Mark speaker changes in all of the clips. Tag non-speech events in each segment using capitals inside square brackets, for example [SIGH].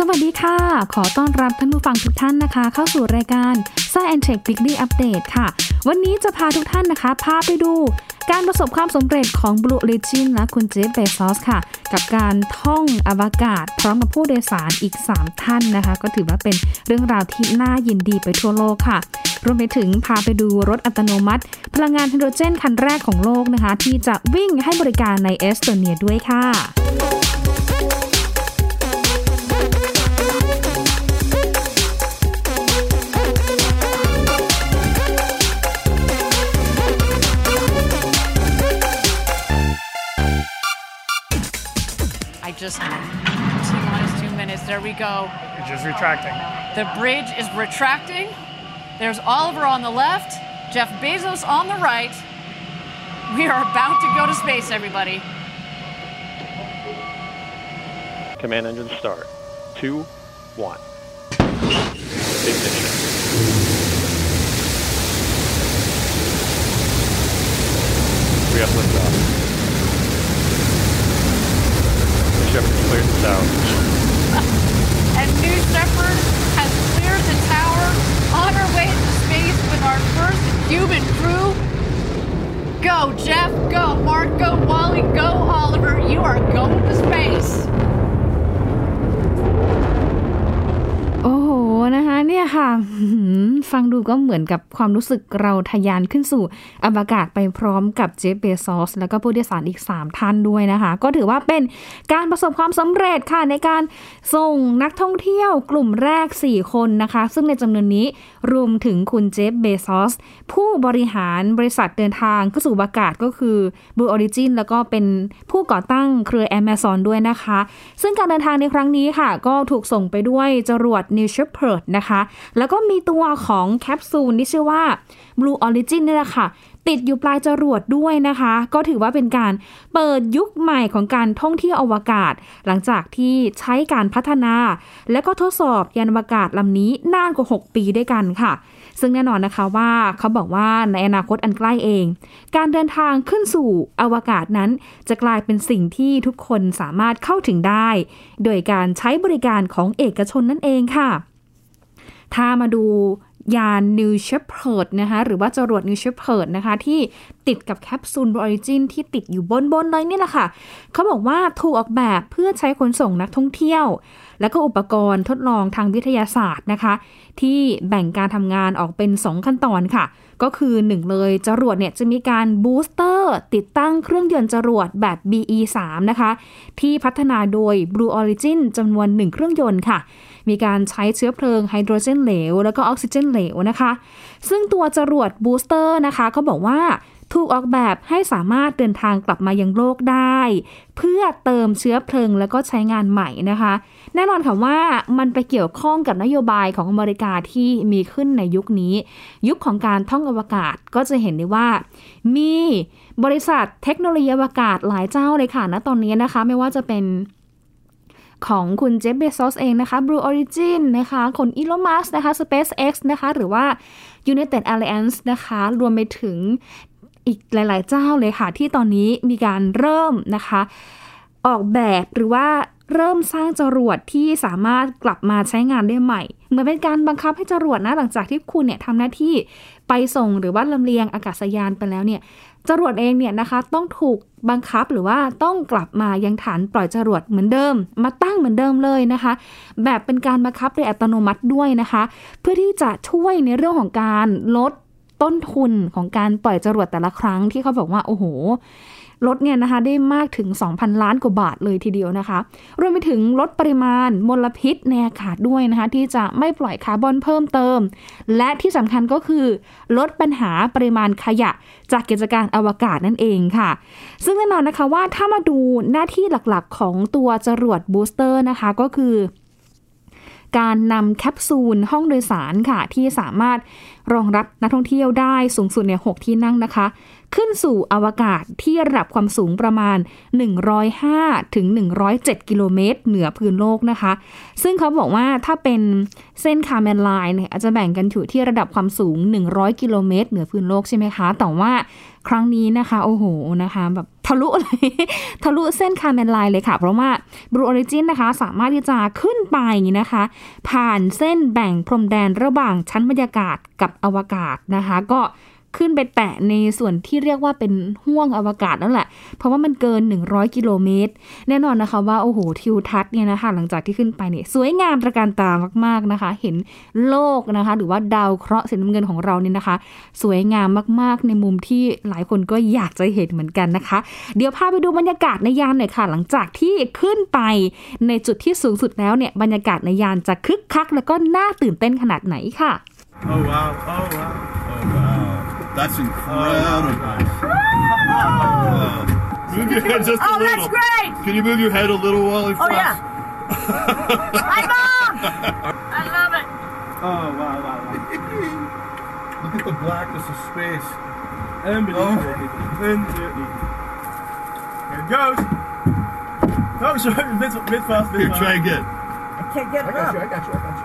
Speaker 1: สวัสดีค่ะ ขอต้อนรับท่านผู้ฟังทุกท่านนะคะ เข้าสู่รายการ Science Tech Weekly Update ค่ะ วันนี้จะพาทุกท่านนะคะ พาไปดูการประสบความสำเร็จของ Blue Origin และคุณเจฟเบซอสค่ะ กับการท่องอวกาศ พร้อมกับผู้โดยสารอีก 3 ท่านนะคะ ก็ถือว่าเป็นเรื่องราวที่น่ายินดีไปทั่วโลกค่ะ รวมไปถึงพาไปดูรถอัตโนมัติ พลังงานไฮโดรเจนคันแรกของโลกนะคะ ที่จะวิ่งให้บริการในเอสโตเนียด้วยค่ะ
Speaker 2: just T minus two minutes. There we go.
Speaker 3: It's just retracting.
Speaker 2: The bridge is retracting. There's Oliver on the left, Jeff Bezos on the right. We are about to go to space, everybody.
Speaker 4: Command engine start. Two, one. Ignition. We have liftoff. The cleared the tower. [LAUGHS]
Speaker 2: And New Shepard has cleared the tower on our way to space with our first human crew. Go, Jeff. Go, Mark. Go, Wally. Go, Oliver. You are going to space.
Speaker 1: นะคะเนี่ยค่ะฟังดูก็เหมือนกับความรู้สึกเราทะยานขึ้นสู่อวกาศไปพร้อมกับเจฟเบซอสแล้วก็ผู้โดยสารอีก 3 ท่านด้วยนะคะ ก็ถือว่าเป็นการประสบความสำเร็จค่ะในการส่งนักท่องเที่ยวกลุ่มแรก 4 คนนะคะ ซึ่งในจำนวนนี้รวมถึงคุณเจฟเบซอสผู้บริหารบริษัทเดินทางเข้าสู่อวกาศก็คือ Blue Origin แล้วก็เป็นผู้ก่อตั้งเครือ Amazon ด้วยนะคะ ซึ่งการเดินทางในครั้งนี้ค่ะ ก็ถูกส่งไปด้วยจรวด New Shepard นะคะ แล้วก็มีตัวของแคปซูลที่ชื่อว่า Blue Origin นี่แหละค่ะ ติดอยู่ปลายจรวดด้วยนะคะ ก็ถือว่าเป็นการเปิดยุคใหม่ของการท่องเที่ยวอวกาศ หลังจากที่ใช้การพัฒนา และก็ทดสอบยานอวกาศลำนี้นานกว่า 6 ปีด้วยกันค่ะซึ่งแน่นอนนะคะว่าเขาบอกว่าในอนาคตอันใกล้เอง การเดินทางขึ้นสู่อวกาศนั้น จะกลายเป็นสิ่งที่ทุกคนสามารถเข้าถึงได้ โดยการใช้บริการของเอกชนนั่นเองค่ะ ถ้ามาดูยาน New Shepard นะคะหรือว่าจรวด New Shepard นะคะ ที่ติดกับแคปซูล Blue Origin ที่ติดอยู่บนบนๆเลยนี่แหละค่ะ เขาบอกว่าถูกออกแบบเพื่อใช้ขนส่งนักท่องเที่ยว และก็อุปกรณ์ทดลองทางวิทยาศาสตร์นะคะ ที่แบ่งการทำงานออกเป็น 2 ขั้นตอนค่ะ ก็คือ 1 เลยจรวดเนี่ยจะมีการบูสเตอร์ติดตั้งเครื่องยนต์จรวดแบบ BE3 นะคะ ที่พัฒนาโดย Blue Origin จำนวน 1 เครื่องยนต์ค่ะ มีการใช้เชื้อเพลิงไฮโดรเจนเหลว แล้วก็ออกซิเจนเหลวนะคะ ซึ่งตัวจรวด booster นะคะเขาบอกว่าถูกออกแบบให้สามารถเดินทางกลับมายังโลกได้ เพื่อเติมเชื้อเพลิงแล้วก็ใช้งานใหม่นะคะ แน่นอนค่ะว่ามันไปเกี่ยวข้องกับนโยบายของอเมริกาที่มีขึ้นในยุคนี้ ยุคของการท่องอวกาศก็จะเห็นได้ว่า มีบริษัทเทคโนโลยีอวกาศหลายเจ้าเลยค่ะณตอนนี้นะคะ ไม่ว่าจะเป็น ของคุณเจฟเบซอสเองนะคะ Blue Origin นะคะคนอีโลมัสนะคะ SpaceX นะคะ หรือว่า United Alliance นะคะ รวมไปถึงอีกหลาย ๆ เจ้าเลยค่ะ ที่ตอนนี้มีการเริ่มนะคะ ออกแบบหรือว่าเริ่มสร้างจรวดที่สามารถกลับมาใช้งานได้ใหม่ เหมือนเป็นการบังคับให้จรวดนะหลังจากที่คุณเนี่ยทำหน้าที่ไปส่งหรือว่าลำเลียงอากาศยานไปแล้วเนี่ย จรวดเองเนี่ยนะคะต้องถูกบังคับหรือว่าต้องกลับมายังฐานปล่อยจรวดเหมือนเดิม มาตั้งเหมือนเดิมเลยนะคะ แบบเป็นการบังคับโดยอัตโนมัติด้วยนะคะ เพื่อที่จะช่วยในเรื่องของการลดต้นทุนของการปล่อยจรวดแต่ละครั้งที่เขาบอกว่าโอ้โห ลดเนี่ยนะคะได้มากถึง 2,000 ล้านกว่าบาทเลยทีเดียวนะคะ รวมไปถึงลดปริมาณมลพิษในอากาศด้วยนะคะ ที่จะไม่ปล่อยคาร์บอนเพิ่มเติม และที่สำคัญก็คือ ลดปัญหาปริมาณขยะจากกิจการอวกาศนั่นเองค่ะ ซึ่งแน่นอนนะคะว่าถ้ามาดูหน้าที่หลักๆ ของตัวจรวดบูสเตอร์นะคะก็คือการนำแคปซูลห้องโดยสารค่ะ ที่สามารถรองรับนักท่องเที่ยวได้สูงสุดเนี่ยหกที่นั่งนะคะ ขึ้นสู่อวกาศที่ระดับความสูงประมาณ 105ถึง107 กิโลเมตร เหนือพื้นโลกนะคะ ซึ่งเขาบอกว่าถ้าเป็นเส้น Karman line เนี่ยอาจจะแบ่งกันอยู่ที่ระดับความสูง 100 กิโลเมตร เหนือพื้นโลกใช่ไหมคะ แต่ว่าครั้งนี้นะคะ โอ้โหนะคะแบบทะลุเลยทะลุเส้น Karman line เลยค่ะ เพราะว่า Blue Origin นะคะ สามารถที่จะขึ้นไปนะคะ ผ่านเส้นแบ่งพรมแดนระหว่างชั้นบรรยากาศกับอวกาศนะคะ ก็ ขึ้นไปแตะในส่วนที่เรียกว่าเป็นห้วงอวกาศนั่นแหละ เพราะว่ามันเกิน 100 กิโลเมตร แน่นอนนะคะว่า โอ้โห ทิวทัศน์เนี่ยนะคะหลังจากที่ขึ้นไปเนี่ยสวยงามตระการตามาก ๆนะคะ เห็นโลกนะคะ หรือว่าดาวเคราะห์สีน้ำเงินของเราเนี่ยนะคะ สวยงามมาก ๆ ในมุมที่หลายคนก็อยากจะเห็นเหมือนกันนะคะ เดี๋ยวพาไปดูบรรยากาศในยานหน่อยค่ะ หลังจากที่ขึ้นไปในจุดที่สูงสุดแล้วเนี่ยบรรยากาศในยานจะคึกคัก แล้วก็น่าตื่นเต้นขนาดไหนค่ะ
Speaker 3: Oh wow! Oh wow! Oh wow! That's incredible. Wow. Move your head just a
Speaker 5: Oh,
Speaker 3: little.
Speaker 5: that's great!
Speaker 3: Can you move your head a little while he
Speaker 5: Oh,
Speaker 3: flies?
Speaker 5: yeah. [LAUGHS] Hi, Mom! I love it.
Speaker 6: Oh, wow, wow, wow.
Speaker 3: Look at the blackness of space.
Speaker 6: Unbelievable. Oh. Unbelievable. Here it goes. Oh, sorry. [LAUGHS] Mid, mid fast, mid
Speaker 3: Here,
Speaker 6: fast.
Speaker 3: try again.
Speaker 5: I can't get
Speaker 6: I got
Speaker 5: up.
Speaker 6: you, I got you, I got you.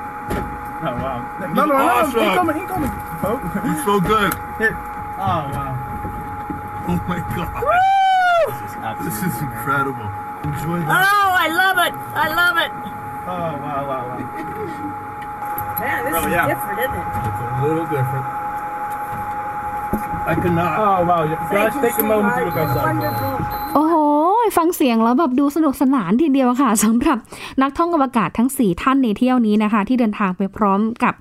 Speaker 6: Oh, wow. No, no, no, no.
Speaker 3: awesome.
Speaker 6: He coming, he coming. Oh.
Speaker 3: You're so good.
Speaker 6: Oh, wow.
Speaker 3: Oh my god.
Speaker 6: This is
Speaker 3: This is incredible. Enjoy that.
Speaker 5: Oh, I love it. I love it.
Speaker 6: Oh, wow, wow, wow. [LAUGHS]
Speaker 5: Man, this
Speaker 6: Oh,
Speaker 5: is
Speaker 6: yeah.
Speaker 5: different, isn't it?
Speaker 3: It's a little different. I cannot.
Speaker 6: Oh, wow. yeah.
Speaker 5: Thank
Speaker 6: Guys,
Speaker 5: you,
Speaker 6: take a moment to look
Speaker 5: You're
Speaker 6: outside.
Speaker 5: wonderful.
Speaker 1: Oh, โอ้โหฟังเสียงแล้วแบบดูสนุกสนานทีเดียวค่ะสำหรับนักท่องอวกาศทั้ง 4 ท่านในเที่ยวนี้นะคะ ที่เดินทางไปพร้อมกับ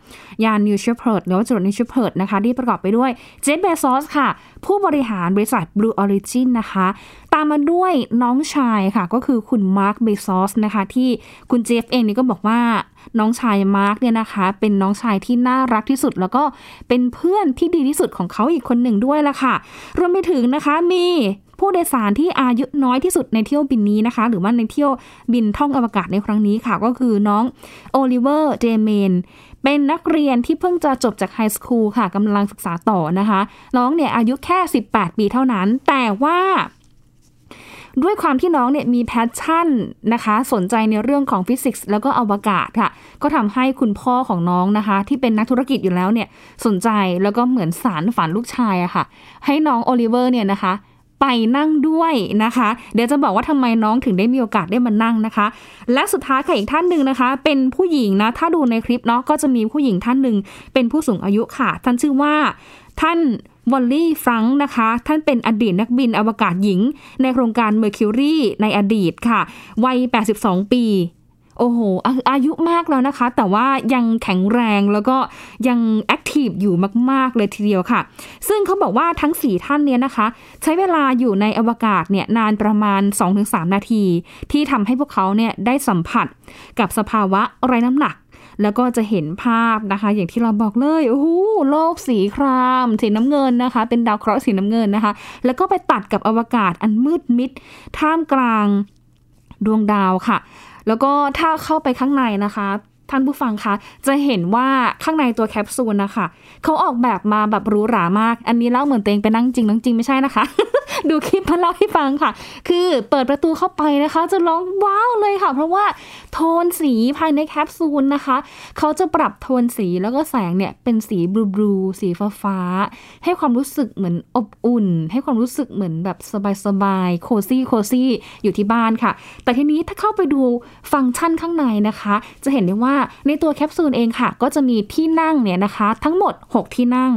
Speaker 1: ยาน New Shepard หรือว่าจรวด New Shepard นะคะ ที่ประกอบไปด้วยเจฟเบซอสค่ะ ผู้บริหารบริษัท Blue Origin นะคะ ตามมาด้วยน้องชายค่ะ ก็คือคุณมาร์คเบซอสนะคะ ที่คุณเจฟเองนี่ก็บอกว่าน้องชายมาร์คเนี่ยนะคะ เป็นน้องชายที่น่ารักที่สุด แล้วก็เป็นเพื่อนที่ดีที่สุดของเขาอีกคนหนึ่งด้วยล่ะค่ะ รวมไปถึงนะคะมี ผู้โดยสารที่อายุน้อยที่สุดในเที่ยวบินนี้นะคะ หรือว่าในเที่ยวบินท่องอวกาศในครั้งนี้ค่ะ ก็คือน้องโอลิเวอร์เดเมนเป็นนักเรียนที่เพิ่งจะจบจาก high school ค่ะกำลังศึกษาต่อนะคะ น้องเนี่ยอายุแค่ 18 ปีเท่านั้น แต่ว่าด้วยความที่น้องเนี่ยมี passion นะคะ สนใจในเรื่องของฟิสิกส์แล้วก็อวกาศค่ะ ก็ทำให้คุณพ่อของน้องนะคะ ที่เป็นนักธุรกิจอยู่แล้วเนี่ย สนใจแล้วก็เหมือนสานฝันลูกชายอะค่ะ ให้น้องโอลิเวอร์เนี่ยนะคะ ไปนั่งด้วยนะคะ เดี๋ยวจะบอกว่าทำไมน้องถึงได้มีโอกาสได้มานั่งนะคะ และสุดท้ายค่ะอีกท่านหนึ่งนะคะ เป็นผู้หญิงนะ ถ้าดูในคลิปเนาะก็จะมีผู้หญิงท่านหนึ่งเป็นผู้สูงอายุค่ะ ท่านชื่อว่าท่านวอลลี่ฟังก์นะคะ ท่านเป็นอดีตนักบินอวกาศหญิง ในโครงการ Mercury ในอดีตค่ะ วัย 82 ปี โอ้โหอาอายุมากแล้วนะคะ แต่ว่ายังแข็งแรงแล้วก็ยังแอคทีฟอยู่มาก ๆ เลยทีเดียวค่ะ ซึ่งเขาบอกว่าทั้ง 4 ท่านเนี้ยนะคะ ใช้เวลาอยู่ในอวกาศเนี่ยนานประมาณ 2-3 นาที ที่ทำให้พวกเขาเนี่ยได้สัมผัสกับสภาวะไร้น้ำหนักแล้วก็จะเห็นภาพนะคะ อย่างที่เราบอกเลยโอ้โหโลกสีครามสีน้ำเงินนะคะ เป็นดาวเคราะห์สีน้ำเงินนะคะ แล้วก็ไปตัดกับอวกาศอันมืดมิดท่ามกลางดวงดาวค่ะ แล้วก็ถ้าเข้าไปข้างในนะคะท่านผู้ฟังคะ จะเห็นว่าข้างในตัวแคปซูลนะคะ เขาออกแบบมาแบบหรูหรามาก อันนี้เล่าเหมือนตัวเองไปนั่งจริงนั่งจริงไม่ใช่นะคะ ดูคลิปมาเล่าให้ฟังค่ะ คือเปิดประตูเข้าไปนะคะ จะร้องว้าวเลยค่ะ เพราะว่าโทนสีภายในแคปซูลนะคะ เขาจะปรับโทนสีแล้วก็แสงเนี่ยเป็นสีบลูบลูสีฟ้าฟ้าให้ความรู้สึกเหมือนอบอุ่น ให้ความรู้สึกเหมือนแบบสบายๆโคซี่โคซี่อยู่ที่บ้านค่ะ แต่ทีนี้ถ้าเข้าไปดูฟังก์ชันข้างในนะคะ จะเห็นได้ว่าในตัวแคปซูลเองค่ะ ก็จะมีที่นั่งเนี่ยนะคะ ทั้งหมด 6 ที่นั่ง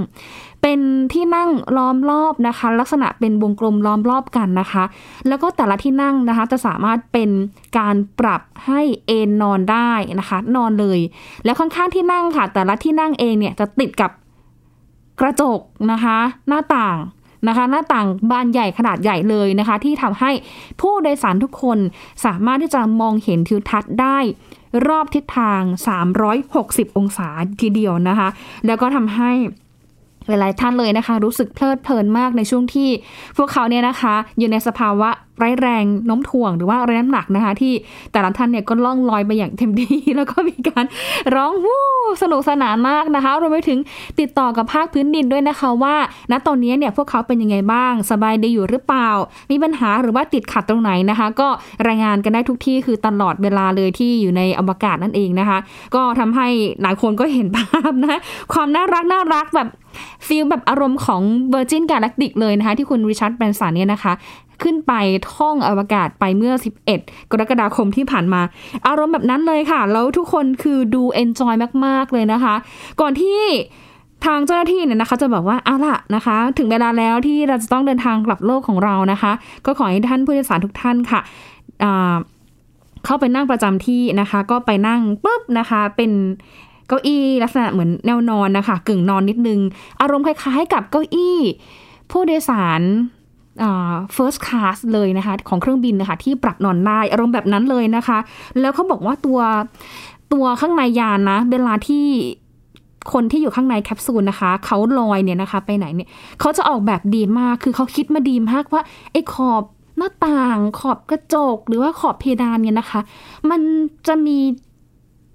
Speaker 1: เป็นที่นั่งล้อมรอบนะคะ ลักษณะเป็นวงกลมล้อมรอบกันนะคะ แล้วก็แต่ละที่นั่งนะคะจะสามารถเป็นการปรับให้เอนนอนได้นะคะ นอนเลย แล้วข้างๆที่นั่งค่ะ แต่ละที่นั่งเองเนี่ยจะติดกับกระจกนะคะ หน้าต่างนะคะ หน้าต่างบานใหญ่ขนาดใหญ่เลยนะคะ ที่ทำให้ผู้โดยสารทุกคนสามารถที่จะมองเห็นทิวทัศน์ได้รอบทิศทาง 360 องศาทีเดียวนะคะ แล้วก็ทำให้ หลายๆท่านเลยนะคะ รู้สึกเพลิดเพลินมากในช่วงที่ พวกเขาเนี่ยนะคะ อยู่ในสภาวะ ไร้แรงน้มถ่วงหรือว่าแรงน้ำหนักนะคะ ที่แต่ละท่านเนี่ยก็ล่องลอยไปอย่างเต็มที่ แล้วก็มีการร้องวู้สนุกสนานมากนะคะรวมไปถึงติดต่อกับภาคพื้นดินด้วยนะคะว่าณตอนนี้เนี่ยพวกเขาเป็นยังไงบ้าง สบายดีอยู่หรือเปล่า มีปัญหาหรือว่าติดขัดตรงไหนนะคะ ก็รายงานกันได้ทุกที่คือตลอดเวลาเลยที่อยู่ในอวกาศนั่นเองนะคะ ก็ทำให้หลายคนก็เห็นภาพนะความน่ารักน่ารักแบบฟีลแบบอารมณ์ของ Virgin Galactic เลยนะคะ ที่คุณริชาร์ดแบรนสันเนี่ยนะคะ ขึ้นไปท่องอวกาศไปเมื่อ 11 กรกฎาคมที่ผ่านมา อารมณ์แบบนั้นเลยค่ะ แล้วทุกคนคือดูเอนจอยมาก ๆ เลยนะคะ ก่อนที่ทางเจ้าหน้าที่เนี่ยนะคะจะบอกว่าเอาล่ะนะคะ ถึงเวลาแล้วที่เราจะต้องเดินทางกลับโลกของเรานะคะ ก็ขอให้ท่านผู้โดยสารทุกท่านค่ะเข้าไปนั่งประจำที่นะคะ ก็ไปนั่งปุ๊บนะคะ เป็นเก้าอี้ลักษณะเหมือนแนวนอนนะคะ กึ่งนอนนิดนึง อารมณ์คล้ายๆ กับเก้าอี้ ผู้โดยสาร อ่า first class เลยนะคะของเครื่องบินนะคะที่ปรับนอนได้อารมณ์แบบนั้นเลยนะคะ แล้วเขาบอกว่าตัวตัวข้างในยานนะ เวลาที่คนที่อยู่ข้างในแคปซูลนะคะเขาลอยเนี่ยนะคะ ไปไหนเนี่ยเขาจะออกแบบดีมากคือเขาคิดมาดีมากว่าไอ้ขอบหน้าต่างขอบกระจกหรือว่าขอบเพดานเนี่ยนะคะ มันจะมี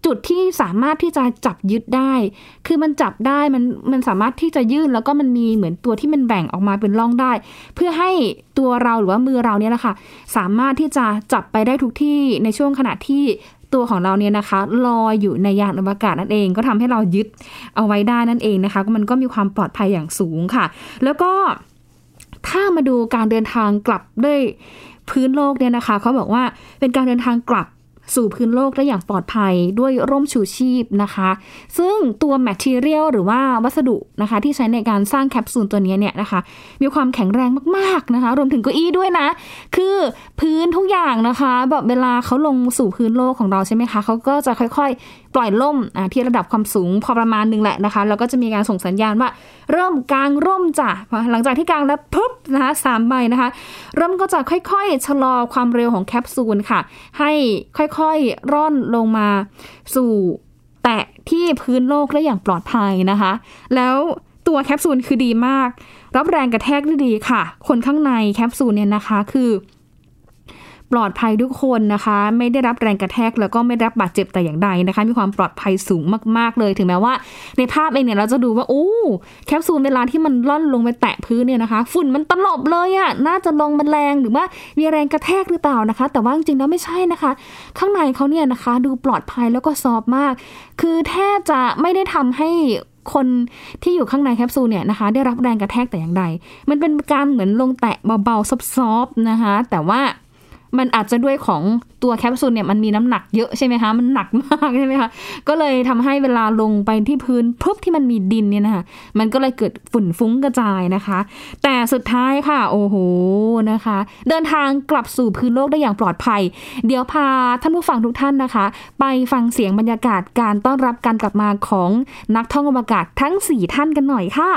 Speaker 1: จุดที่สามารถที่จะจับยึดได้ คือมันจับได้มันมันสามารถที่จะยื่นแล้วก็มันมีเหมือนตัวที่มันแบ่งออกมาเป็นร่องได้ เพื่อให้ตัวเราหรือว่ามือเราเนี่ยแหละค่ะ สามารถที่จะจับไปได้ทุกที่ในช่วงขณะที่ตัวของเราเนี่ยนะคะลอยอยู่ในยานอวกาศนั่นเอง ก็ทำให้เรายึดเอาไว้ได้นั่นเองนะคะก็มันก็มีความปลอดภัยอย่างสูงค่ะ แล้วก็ถ้ามาดูการเดินทางกลับด้วยพื้นโลกเนี่ยนะคะเขาบอกว่าเป็นการเดินทางกลับ สู่พื้นโลกได้อย่างปลอดภัยด้วยร่มชูชีพนะคะ ซึ่งตัวแมทเทียลหรือว่าวัสดุนะคะ ที่ใช้ในการสร้างแคปซูลตัวนี้เนี่ยนะคะ มีความแข็งแรงมากๆนะคะ รวมถึงเก้าอี้ด้วยนะ คือพื้นทุกอย่างนะคะ แบบเวลาเขาลงสู่พื้นโลกของเราใช่ไหมคะเขาก็จะค่อยๆ ปล่อยล่มที่ระดับความสูงพอประมาณหนึงแหละนะคะแล้วก็จะมีการส่งสัญญาณว่า เริ่มกลางร่มจ้ะหลังจากที่กลางแล้วปุ๊บนะคะสามใบนะคะร่มก็จะค่อยๆ ชะลอความเร็วของแคปซูลค่ะ ให้ค่อยๆร่อนลงมาสู่แตะที่พื้นโลกได้อย่างปลอดภัยนะคะ แล้วตัวแคปซูลคือดีมาก รับแรงกระแทกได้ดีค่ะ คนข้างในแคปซูลเนี่ยนะคะคือ ปลอดภัยทุกคนนะคะ ไม่ได้รับแรงกระแทกแล้วก็ไม่ได้รับบาดเจ็บแต่อย่างใดนะคะ มีความปลอดภัยสูงมาก ๆ เลย ถึงแม้ว่า ในภาพเองเนี่ยเราจะดูว่าโอ้แคปซูลเวลาที่มันล่อนลงไปแตะพื้นเนี่ยนะคะ ฝุ่นมันตลบเลยอะ่ะน่าจะลงมันแรงหรือว่ามีแรงกระแทกหรือเปล่านะคะ แต่ว่าจริงๆแล้วไม่ใช่นะคะ ข้างในเขาเนี่ยนะคะ ดูปลอดภัยแล้วก็ซอฟมาก คือแทบจะไม่ได้ทำให้คนที่อยู่ข้างในแคปซูลเนี่ยนะคะ ได้รับแรงกระแทกแต่อย่างใด มันเป็นการเหมือนลงแตะเบาๆซอฟๆนะคะ แต่ว่า มันอาจจะด้วยของตัวแคปซูลเนี่ยมันมีน้ำหนักเยอะใช่ไหมคะ มันหนักมากใช่ไหมคะ ก็เลยทำให้เวลาลงไปที่พื้นปุ๊บที่มันมีดินเนี่ยนะคะ มันก็เลยเกิดฝุ่นฟุ้งกระจายนะคะ แต่สุดท้ายค่ะ โอ้โหนะคะ เดินทางกลับสู่พื้นโลกได้อย่างปลอดภัย เดี๋ยวพาท่านผู้ฟังทุกท่านนะคะ ไปฟังเสียงบรรยากาศการต้อนรับการกลับมาของนักท่องอวกาศทั้ง 4 ท่านกันหน่อยค่ะ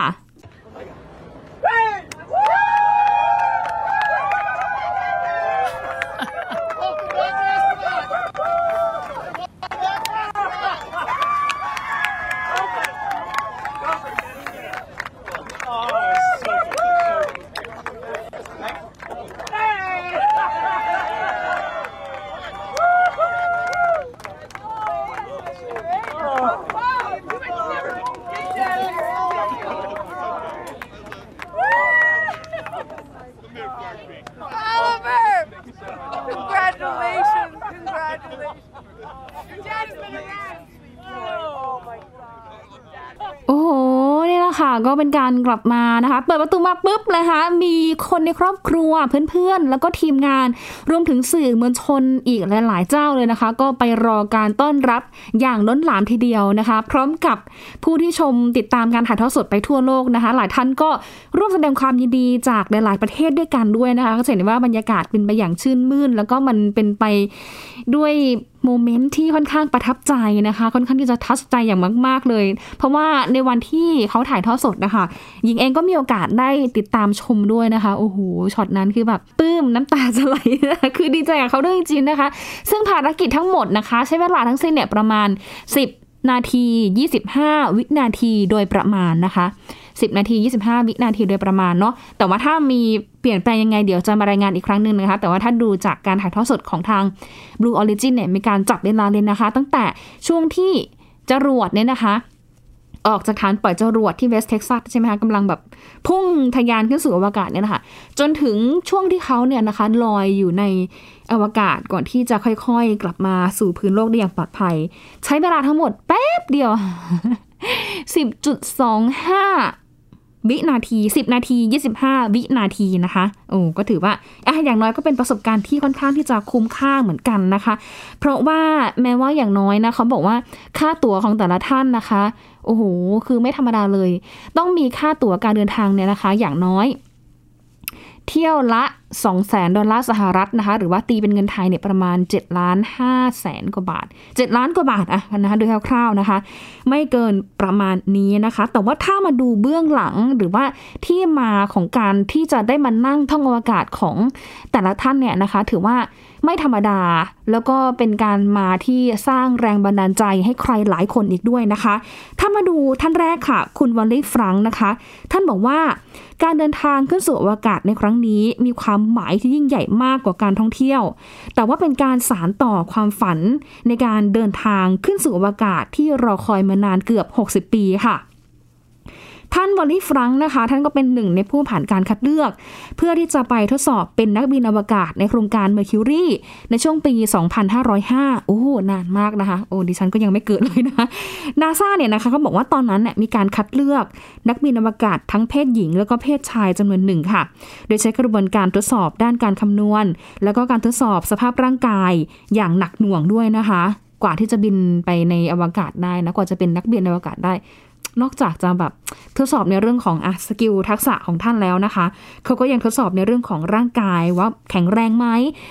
Speaker 2: Oliver!
Speaker 1: ค่ะ ก็เป็นการกลับมานะคะ เปิดประตูมาปุ๊บนะคะมีคนในครอบครัวเพื่อนๆ แล้วก็ทีมงานรวมถึงสื่อมวลชนอีกหลายๆเจ้าเลยนะคะ ก็ไปรอการต้อนรับอย่างล้นหลามทีเดียวนะคะ พร้อมกับผู้ที่ชมติดตามการถ่ายทอดสดไปทั่วโลกนะคะ หลายท่านก็ร่วมแสดงความยินดีจากหลายๆประเทศด้วยกันด้วยนะคะก็จะเห็นว่าบรรยากาศเป็นไปอย่างชื่นมื่น แล้วก็มันเป็นไปด้วย โมเมนต์ที่ค่อนข้างประทับใจนะคะ ค่อนข้างที่จะทัชใจอย่างมาก ๆเลย เพราะว่าในวันที่เขาถ่ายทอดสดนะคะหญิงเองก็มีโอกาสได้ติดตามชมด้วยนะคะ โอ้โหช็อตนั้นคือแบบปื้มน้ำตาจะไหลคะคือดีใจกับเขาด้วยจริงๆนะคะ ซึ่งภารกิจทั้งหมดนะคะ ใช้เวลาทั้งสิ้นเนี่ยประมาณ 10 นาที 25 วินาทีโดยประมาณนะคะ 10 นาที 25 วินาทีโดยประมาณเนาะแต่ว่าถ้ามีเปลี่ยนแปลงยังไงเดี๋ยวจะมารายงานอีกครั้งหนึ่งนะคะ แต่ว่าถ้าดูจากการถ่ายทอดสดของทาง Blue Origin เนี่ยมีการจับเวลาเลยนะคะ ตั้งแต่ช่วงที่จรวดเนี่ยนะคะออกจากฐานปล่อยจรวดที่เวสต์เท็กซัสใช่ไหมคะกำลังแบบพุ่งทะยานขึ้นสู่อวกาศเนี่ยนะคะจนถึงช่วงที่เขาเนี่ยนะคะลอยอยู่ในอวกาศก่อนที่จะค่อยๆ กลับมาสู่พื้นโลกได้อย่างปลอดภัย ใช้เวลาทั้งหมดแป๊บเดียว 10.25 วินาที 10 นาที 25 วินาทีนะคะ โอ้ก็ถือว่าอะอย่างน้อยก็เป็นประสบการณ์ที่ค่อนข้างที่จะคุ้มค่าเหมือนกันนะคะ เพราะว่าแม้ว่าอย่างน้อยนะเขาบอกว่าค่าตั๋วของแต่ละท่านนะคะ โอ้โห คือไม่ธรรมดาเลย ต้องมีค่าตั๋วการเดินทางเนี่ยนะคะ อย่างน้อย เที่ยวละ 2 0 0แสนดอลลาร์สหรัฐนะคะ หรือว่าตีเป็นเงินไทยเนี่ยประมาณ7ล้าน5แสนกว่าบาท 7 ล้านกว่าบาทอะนะคะโดยคร่าวๆนะคะ ไม่เกินประมาณนี้นะคะ แต่ว่าถ้ามาดูเบื้องหลังหรือว่าที่มาของการที่จะได้มานั่งท่องอวกาศของแต่ละท่านเนี่ยนะคะ ถือว่าไม่ธรรมดา แล้วก็เป็นการมาที่สร้างแรงบันดาลใจให้ใครหลายคนอีกด้วยนะคะ ถ้ามาดูท่านแรกค่ะ คุณวอลลี่ฟรังนะคะ ท่านบอกว่า การเดินทางขึ้นสู่อวกาศในครั้งนี้มีความหมายที่ยิ่งใหญ่มากกว่าการท่องเที่ยว แต่ว่าเป็นการสารต่อความฝันในการเดินทางขึ้นสู่อวกาศที่รอคอยมานานเกือบ 60 ปีค่ะ ท่านวอลลี่ฟรังนะคะ ท่านก็เป็นหนึ่งในผู้ผ่านการคัดเลือก เพื่อที่จะไปทดสอบเป็นนักบินอวกาศในโครงการ Mercury ในช่วงปี 2505 โอ้นานมากนะคะ โอ้ดิฉันก็ยังไม่เกิดเลยนะคะนาซาเนี่ยนะคะเขาบอกว่าตอนนั้นเนี่ยมีการคัดเลือกนักบินอวกาศทั้งเพศหญิง แล้วก็เพศชายจำนวนหนึ่งค่ะ โดยใช้กระบวนการทดสอบด้านการคำนวณ แล้วก็การทดสอบสภาพร่างกายอย่างหนักหน่วงด้วยนะคะ กว่าที่จะบินไปในอวกาศได้นะกว่าจะเป็นนักบินอวกาศได้ นอกจากจะแบบทดสอบในเรื่องของอะ skill ทักษะของท่านแล้วนะคะเขาก็ยังทดสอบในเรื่องของร่างกายว่าแข็งแรงไหม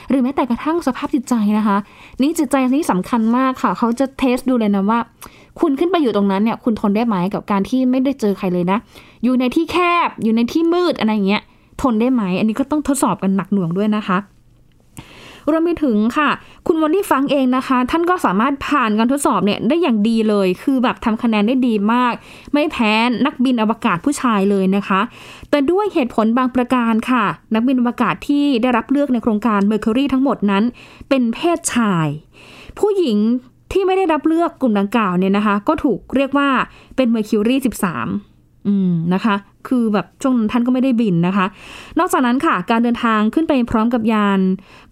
Speaker 1: หรือแม้แต่กระทั่งสภาพจิตใจนะคะ นี่จิตใจนี่สำคัญมากค่ะเขาจะ test ดูเลยนะว่า คุณขึ้นไปอยู่ตรงนั้นเนี่ย คุณทนได้ไหมกับการที่ไม่ได้เจอใครเลยนะ อยู่ในที่แคบอยู่ในที่มืดอะไรเงี้ยทนได้ไหม อันนี้ก็ต้องทดสอบกันหนักหน่วงด้วยนะคะ รวมไปถึงค่ะ คุณวอลลี่ฟังเองนะคะ ท่านก็สามารถผ่านการทดสอบเนี่ยได้อย่างดีเลย คือแบบทำคะแนนได้ดีมาก ไม่แพ้นักบินอวกาศผู้ชายเลยนะคะ แต่ด้วยเหตุผลบางประการค่ะ นักบินอวกาศที่ได้รับเลือกในโครงการ Mercury ทั้งหมดนั้น เป็นเพศชาย ผู้หญิงที่ไม่ได้รับเลือกกลุ่มดังกล่าวเนี่ยนะคะ ก็ถูกเรียกว่าเป็น Mercury 13 อืมนะคะ คือแบบช่วงนั้นท่านก็ไม่ได้บินนะคะ นอกจากนั้นค่ะ การเดินทางขึ้นไปพร้อมกับยาน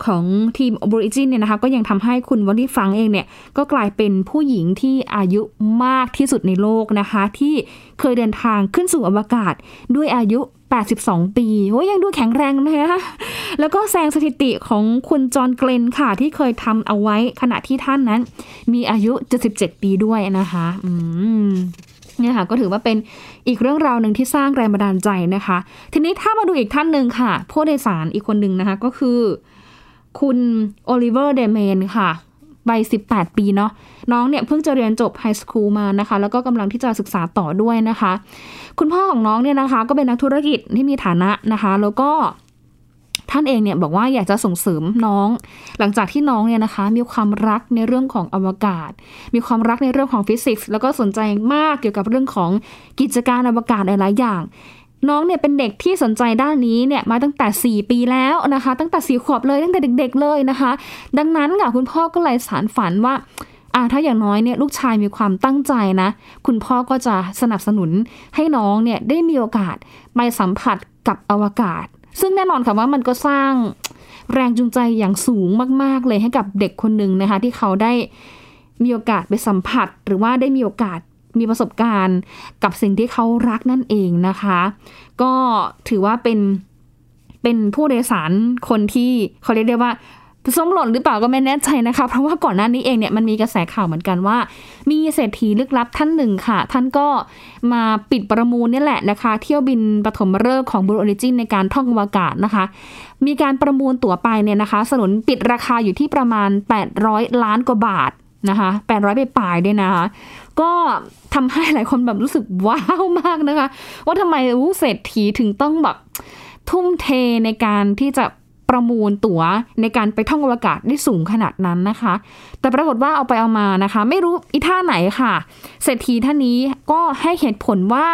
Speaker 1: ของทีม Origin เนี่ยนะคะ ก็ยังทำให้คุณวอลลี่ฟังเองเนี่ย ก็กลายเป็นผู้หญิงที่อายุมากที่สุดในโลกนะคะ ที่เคยเดินทางขึ้นสู่อวกาศด้วยอายุ 82 ปีโอ้ยยังดูแข็งแรงนะคะแล้วก็แซงสถิติของคุณจอห์นเกลนค่ะ ที่เคยทำเอาไว้ขณะที่ท่านนั้น มีอายุ 77 ปีด้วยนะคะ อืม เนี่ยค่ะก็ถือว่าเป็นอีกเรื่องราวหนึ่งที่สร้างแรงบันดาลใจนะคะ ทีนี้ถ้ามาดูอีกท่านหนึ่งค่ะ ผู้โดยสารอีกคนหนึ่งนะคะ ก็คือ คุณโอลิเวอร์เดเมนค่ะวัย18 ปีเนาะน้องเนี่ยเพิ่งจะเรียนจบไฮสคูลมานะคะ แล้วก็กำลังที่จะศึกษาต่อด้วยนะคะ คุณพ่อของน้องเนี่ยนะคะ ก็เป็นนักธุรกิจที่มีฐานะนะคะ แล้วก็ ท่านเองเนี่ยบอกว่าอยากจะส่งเสริมน้อง หลังจากที่น้องเนี่ยนะคะ มีความรักในเรื่องของอวกาศ มีความรักในเรื่องของฟิสิกส์แล้วก็สนใจมากเกี่ยวกับเรื่องของกิจการอวกาศหลายๆอย่างน้องเนี่ยเป็นเด็กที่สนใจด้านนี้เนี่ยมาตั้งแต่ 4 ปีแล้วนะคะ ตั้งแต่สี่ขวบเลยตั้งแต่เด็ก ๆ เลยนะคะ ดังนั้นค่ะคุณพ่อก็เลยสารฝันว่าอ่าถ้าอย่างน้อยเนี่ยลูกชายมีความตั้งใจนะ คุณพ่อก็จะสนับสนุนให้น้องเนี่ยได้มีโอกาสไปสัมผัสกับอวกาศ ซึ่งแน่นอนค่ะว่ามันก็สร้างแรงจูงใจอย่างสูงมาก ๆ เลยให้กับเด็กคนหนึ่งนะคะ ที่เขาได้มีโอกาสไปสัมผัส หรือว่าได้มีโอกาสมีประสบการณ์กับสิ่งที่เขารักนั่นเองนะคะ ก็ถือว่าเป็นเป็นผู้โดยสารคนที่เขาเรียกได้ว่า ส้มหล่นหรือเปล่าก็ไม่แน่ใจนะคะ เพราะว่าก่อนหน้านี้เองเนี่ยมันมีกระแสข่าวเหมือนกันว่า มีเศรษฐีลึกลับท่านหนึ่งค่ะ ท่านก็มาปิดประมูลนี่แหละนะคะ เที่ยวบินปฐมฤกษ์ของ Blue Origin ในการท่องอวกาศนะคะ มีการประมูลตั๋วไปเนี่ยนะคะ สนุนปิดราคาอยู่ที่ประมาณ 800 ล้านกว่าบาทนะคะ800ไปปลายด้วยนะคะ ก็ทำให้หลายคนแบบรู้สึกว้าวมากนะคะ ว่าทำไมอู้เศรษฐีถึงต้องแบบทุ่มเทในการที่จะ ประมูลตั๋วในการไปท่องอวกาศได้สูงขนาดนั้นนะคะ แต่ปรากฏว่าเอาไปเอามานะคะ ไม่รู้อีท่าไหนค่ะ เศรษฐีท่านนี้ก็ให้เหตุผลว่า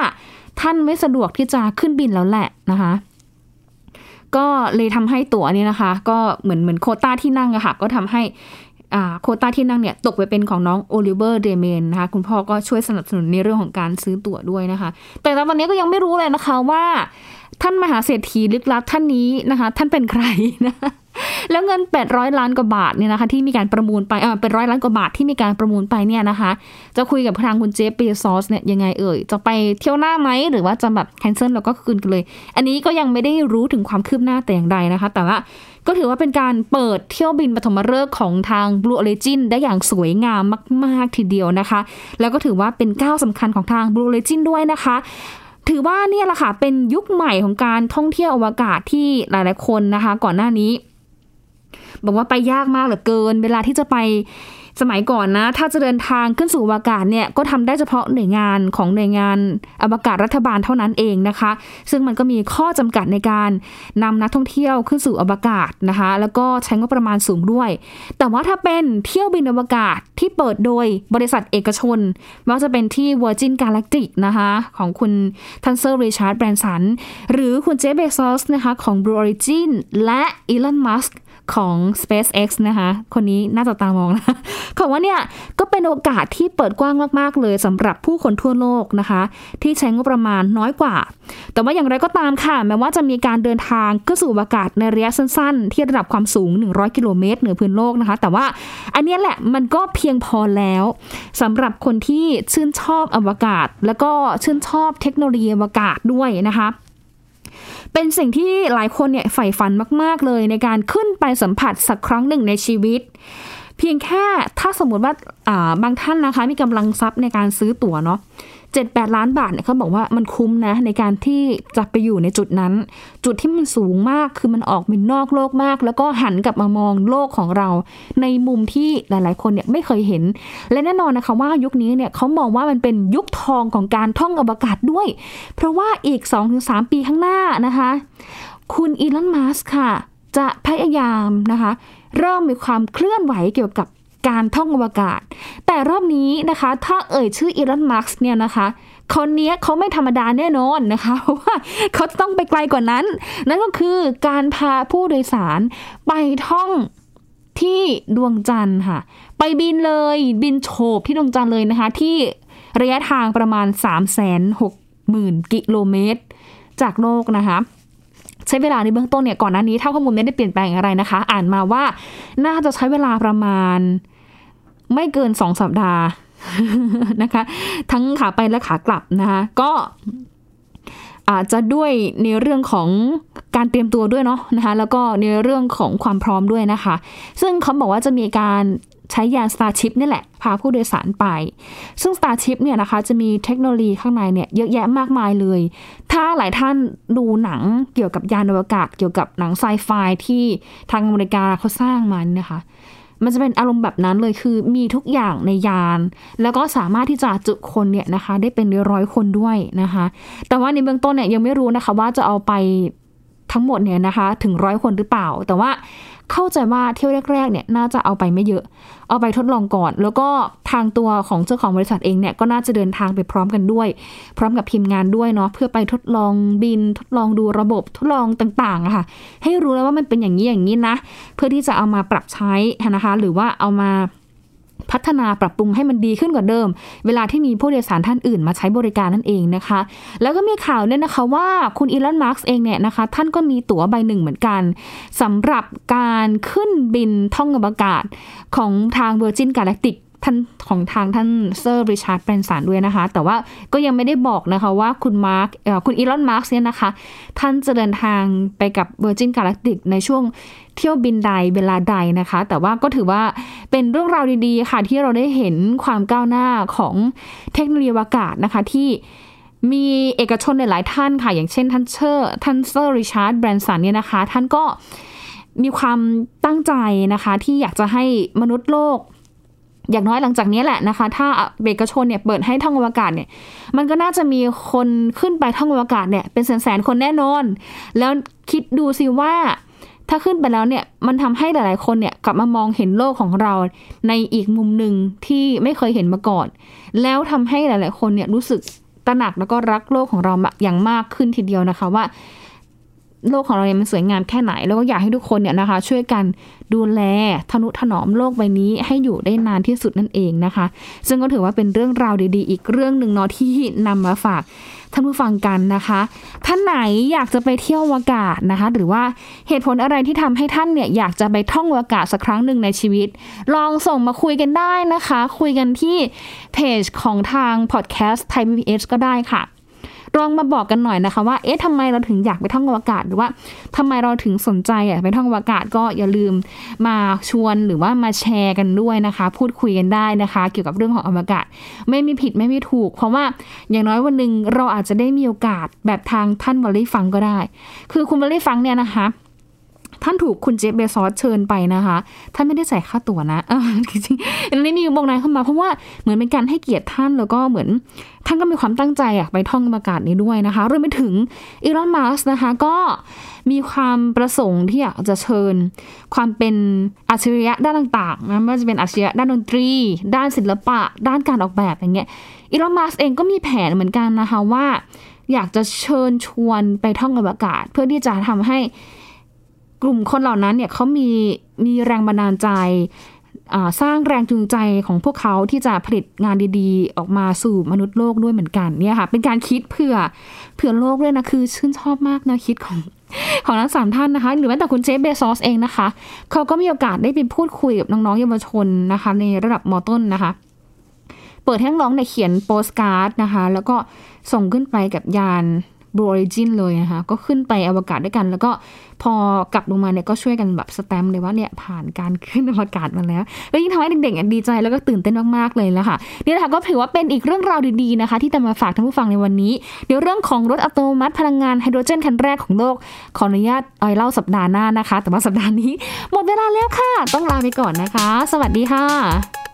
Speaker 1: ท่านไม่สะดวกที่จะขึ้นบินแล้วแหละนะคะก็เลยทำให้ตั๋วเนี่ยนะคะ ก็เหมือนเหมือนโคต้าที่นั่งอะค่ะ ก็ทำให้ โคต้าที่นั่งเนี่ยตกไปเป็นของน้องโอลิเวอร์เดเมนนะคะคุณพ่อก็ช่วยสนับสนุนในเรื่องของการซื้อตั๋วด้วยนะคะ แต่ตอนนี้ก็ยังไม่รู้เลยนะคะว่า ท่านมหาเศรษฐีลึกลับท่านนี้นะคะ ท่านเป็นใครนะแล้วเงิน 800 ล้านกว่าบาทเนี่ยนะคะที่มีการประมูลไปเออเป็นร้อยล้านกว่าบาทที่มีการประมูลไปเนี่ยนะคะ จะคุยกับทางคุณเจฟเบซอสเนี่ยยังไงเอ่ย จะไปเที่ยวหน้าไหมหรือว่าจะแบบแคนเซิลแล้วก็คืนกันเลย อันนี้ก็ยังไม่ได้รู้ถึงความคืบหน้าแต่อย่างใดนะคะ แต่ว่า ก็ถือว่าเป็นการเปิดเที่ยวบินปฐมฤกษ์ของทาง Blue Origin ได้อย่างสวยงามมาก ๆ ทีเดียวนะคะ แล้วก็ถือว่าเป็นก้าวสำคัญของทาง Blue Origin ด้วยนะคะ ถือว่าเนี่ยแหละค่ะเป็นยุคใหม่ของการท่องเที่ยวอวกาศที่หลาย ๆ คนนะคะ ก่อนหน้านี้ บอกว่าไปยากมากเหลือเกิน เวลาที่จะไป สมัยก่อนนะ ถ้าจะเดินทางขึ้นสู่อวกาศเนี่ยก็ทำได้เฉพาะหน่วยงานของหน่วยงานอวกาศรัฐบาลเท่านั้นเองนะคะ ซึ่งมันก็มีข้อจำกัดในการนำนักท่องเที่ยวขึ้นสู่อวกาศนะคะ แล้วก็ใช้งบประมาณสูงด้วย แต่ว่าถ้าเป็นเที่ยวบินอวกาศที่เปิดโดยบริษัทเอกชนไม่ว่าจะเป็นที่ Virgin Galactic นะคะของคุณทันเซอร์ริชาร์ดแบรนสันหรือคุณเจฟเบซอสนะคะของ Blue Origin และอีลอนมัสก์ของ SpaceX นะคะ คนนี้น่าจะตามองนะเขาว่าเนี่ยก็เป็นโอกาสที่เปิดกว้างมาก ๆ เลยสำหรับผู้คนทั่วโลกนะคะ ที่ใช้งบประมาณน้อยกว่า แต่ว่าอย่างไรก็ตามค่ะ แม้ว่าจะมีการเดินทางขึ้นสู่อากาศในระยะสั้น ๆ ที่ระดับความสูง 100 กิโลเมตรเหนือพื้นโลกนะคะ แต่ว่าอันนี้แหละมันก็เพียงพอแล้วสำหรับคนที่ชื่นชอบอวกาศ แล้วก็ชื่นชอบเทคโนโลยีอวกาศด้วยนะคะเป็นสิ่งที่หลายคนเนี่ยใฝ่ฝันมาก ๆ เลยในการขึ้นไปสัมผัสสักครั้งหนึ่งในชีวิต เพียงแค่ถ้าสมมติว่าบางท่านนะคะ มีกำลังทรัพย์ในการซื้อตั๋วเนาะเจ็ดแปดล้านบาทเนี่ยเขาบอกว่ามันคุ้มนะ ในการที่จะไปอยู่ในจุดนั้น จุดที่มันสูงมากคือมันออกเป็นนอกโลกมาก แล้วก็หันกลับมามองโลกของเรา ในมุมที่หลาย ๆ คนเนี่ยไม่เคยเห็น และแน่นอนนะคะว่ายุคนี้เนี่ยเขามองว่ามันเป็นยุคทองของการท่องอวกาศด้วย เพราะว่าอีก 2-3 ปีข้างหน้านะคะ คุณอีลอนมัสค่ะ จะพยายามนะคะ เริ่มมีความเคลื่อนไหวเกี่ยวกับการท่องอวกาศ แต่รอบนี้นะคะ ถ้าเอ่ยชื่ออีลอน มัสเนี่ยนะคะ คนนี้เขาไม่ธรรมดาแน่นอนนะคะ เพราะว่าเขาต้องไปไกลกว่านั้น นั่นก็คือการพาผู้โดยสารไปท่องที่ดวงจันทร์ค่ะ ไปบินเลย บินโฉบที่ดวงจันทร์เลยนะคะ ที่ระยะทางประมาณ 3 6 0 0 0 0 กิโลเมตร จากโลกนะคะ ใช้เวลาในเบื้องต้นเนี่ยก่อนหน้านี้ถ้าข้อมูลไม่ได้เปลี่ยนแปลงอะไรนะคะ อ่านมาว่าน่าจะใช้เวลาประมาณไม่เกินสองสัปดาห์นะคะ ทั้งขาไปและขากลับนะคะก็อาจจะด้วยในเรื่องของการเตรียมตัวด้วยเนาะนะคะแล้วก็ในเรื่องของความพร้อมด้วยนะคะ ซึ่งเขาบอกว่าจะมีการ ใช้ยาน Starship นี่แหละ พาผู้โดยสารไป ซึ่ง Starship เนี่ยนะคะจะมีเทคโนโลยีข้างในเนี่ยเยอะแยะมากมายเลย ถ้าหลายท่านดูหนังเกี่ยวกับยานอวกาศ เกี่ยวกับหนังไซไฟที่ทางอเมริกาเขาสร้างมันนะคะ มันจะเป็นอารมณ์แบบนั้นเลยคือมีทุกอย่างในยาน แล้วก็สามารถที่จะจุคนเนี่ยนะคะ ได้เป็นร้อยคนด้วยนะคะ แต่ว่าในเบื้องต้นเนี่ยยังไม่รู้นะคะว่าจะเอาไปทั้งหมดเนี่ยนะคะ ถึงร้อยคนหรือเปล่า แต่ว่า เข้าใจว่าเที่ยวแรกๆเนี่ยน่าจะเอาไปไม่เยอะ เอาไปทดลองก่อน แล้วก็ทางตัวของเจ้าของบริษัทเองเนี่ยก็น่าจะเดินทางไปพร้อมกันด้วย พร้อมกับทีมงานด้วยเนาะเพื่อไปทดลองบิน ทดลองดูระบบทดลองต่างๆอะค่ะ ให้รู้แล้วว่ามันเป็นอย่างนี้อย่างนี้นะ เพื่อที่จะเอามาปรับใช้นะคะ หรือว่าเอามา พัฒนาปรับปรุงให้มันดีขึ้นกว่าเดิม เวลาที่มีผู้โดยสารท่านอื่นมาใช้บริการนั่นเองนะคะ แล้วก็มีข่าวเนี่ยนะคะว่าคุณอีลอนมัสก์เองเนี่ยนะคะ ท่านก็มีตั๋วใบหนึ่งเหมือนกันสำหรับการขึ้นบินท่องอวกาศของทาง Virgin Galactic ท่านของทางท่านเซอร์ริชาร์ดแบรนสันด้วยนะคะ แต่ว่าก็ยังไม่ได้บอกนะคะว่าคุณมัสก์คุณอีลอนมัสก์เนี่ยนะคะ ท่านจะเดินทางไปกับ Virgin Galactic ในช่วงเที่ยวบินใดเวลาใดนะคะ แต่ว่าก็ถือว่าเป็นเรื่องราวดีๆ ค่ะ ที่เราได้เห็นความก้าวหน้าของเทคโนโลยีอวกาศนะคะที่มีเอกชนหลายท่านค่ะ อย่างเช่นท่านเชอร์ท่านเซอร์ริชาร์ดแบรนสันเนี่ยนะคะ ท่านก็มีความตั้งใจนะคะ ที่อยากจะให้มนุษย์โลก อย่างน้อยหลังจากนี้แหละนะคะ ถ้าเอกชนเนี่ยเปิดให้ท่องอวกาศเนี่ย มันก็น่าจะมีคนขึ้นไปท่องอวกาศเนี่ยเป็นแสนๆคนแน่นอน แล้วคิดดูสิว่าถ้าขึ้นไปแล้วเนี่ยมันทำให้หลายๆคนเนี่ยกลับมามองเห็นโลกของเราในอีกมุมหนึ่งที่ไม่เคยเห็นมาก่อน แล้วทำให้หลาย ๆ คนเนี่ยรู้สึกตระหนักแล้วก็รักโลกของเราอย่างมากขึ้นทีเดียวนะคะว่า โลกของเราเนี่ยมันสวยงามแค่ไหน แล้วก็อยากให้ทุกคนเนี่ยนะคะ ช่วยกันดูแลทนุถนอมโลกใบนี้ให้อยู่ได้นานที่สุดนั่นเองนะคะ ซึ่งก็ถือว่าเป็นเรื่องราวดีๆ อีกเรื่องหนึ่งเนาะที่นำมาฝากท่านผู้ฟังกันนะคะ ท่านไหนอยากจะไปเที่ยวอวกาศนะคะ หรือว่าเหตุผลอะไรที่ทำให้ท่านเนี่ยอยากจะไปท่องอวกาศสักครั้งหนึ่งในชีวิต ลองส่งมาคุยกันได้นะคะ คุยกันที่เพจของทางพอดแคสต์ไทยพีเอก็ได้ค่ะ ลองมาบอกกันหน่อยนะคะว่า เอ๊ะทำไมเราถึงอยากไปท่องอวกาศ หรือว่าทำไมเราถึงสนใจอะไปท่องอวกาศก็อย่าลืมมาชวนหรือว่ามาแชร์กันด้วยนะคะ พูดคุยกันได้นะคะ เกี่ยวกับเรื่องของอวกาศ ไม่มีผิดไม่มีถูก เพราะว่าอย่างน้อยวันหนึ่งเราอาจจะได้มีโอกาสแบบทางท่านวอลลี่ฟังก์ก็ได้ คือคุณวอลลี่ฟังก์เนี่ยนะคะ ท่านถูกคุณเจฟเบซอสเชิญไปนะคะ ท่านไม่ได้ใส่ค่าตั๋วนะจริงๆอันนี้มีบอกนายเข้ามาเพราะว่าเหมือนเป็นการให้เกียรติท่านแล้วก็เหมือนท่านก็มีความตั้งใจอะไปท่องอวกาศนี้ด้วยนะคะรวมไปถึงอีลอนมัสก์นะคะก็มีความประสงค์ที่อยากจะเชิญ ความเป็นอัจฉริยะด้านต่างๆนะไม่ว่าจะเป็นอัจฉริยะด้านดนตรี ด้านศิลปะ ด้านการออกแบบอย่างเงี้ยอีลอนมัสเองก็มีแผนเหมือนกันนะคะว่า อยากจะเชิญชวนไปท่องอวกาศ เพื่อที่จะทำให้ ลุ่มคนเหล่านั้นเนี่ยเขามีมีแรงบันดาลใจสร้างแรงจูงใจของพวกเขาที่จะผลิตงานดีๆ ออกมาสู่มนุษย์โลกด้วยเหมือนกันเนี่ยค่ะเป็นการคิดเผื่อเผื่อโลกด้วยนะคือชื่นชอบมากนะคิดของของทั้งสามท่านนะคะ หรือแม้แต่คุณเจฟเบซอสเองนะคะเขาก็มีโอกาสได้ไปพูดคุยกับน้องๆเยาวชนนะคะ ในระดับมต้นนะคะ เปิดให้น้องเนี่ยเขียนโปสการ์ดนะคะ แล้วก็ส่งขึ้นไปกับยาน Blue Origin เลยนะคะ ก็ขึ้นไปอวกาศด้วยกัน แล้วก็พอกลับลงมาเนี่ยก็ช่วยกันแบบสแตมป์เลยว่าเนี่ยผ่านการขึ้นอวกาศมาแล้วก็ยิ่งทำให้เด็กๆดีใจแล้วก็ตื่นเต้นมากๆเลยแล้วค่ะนี่แหละค่ะก็ถือว่าเป็นอีกเรื่องราวดีๆนะคะ ที่จะมาฝากท่านผู้ฟังในวันนี้ เดี๋ยวเรื่องของรถอัตโนมัติพลังงานไฮโดรเจนคันแรกของโลกขออนุญาตเอาเล่าสัปดาห์หน้านะคะ แต่ว่าสัปดาห์นี้ หมดเวลาแล้วค่ะ ต้องลาไปก่อนนะคะ สวัสดีค่ะ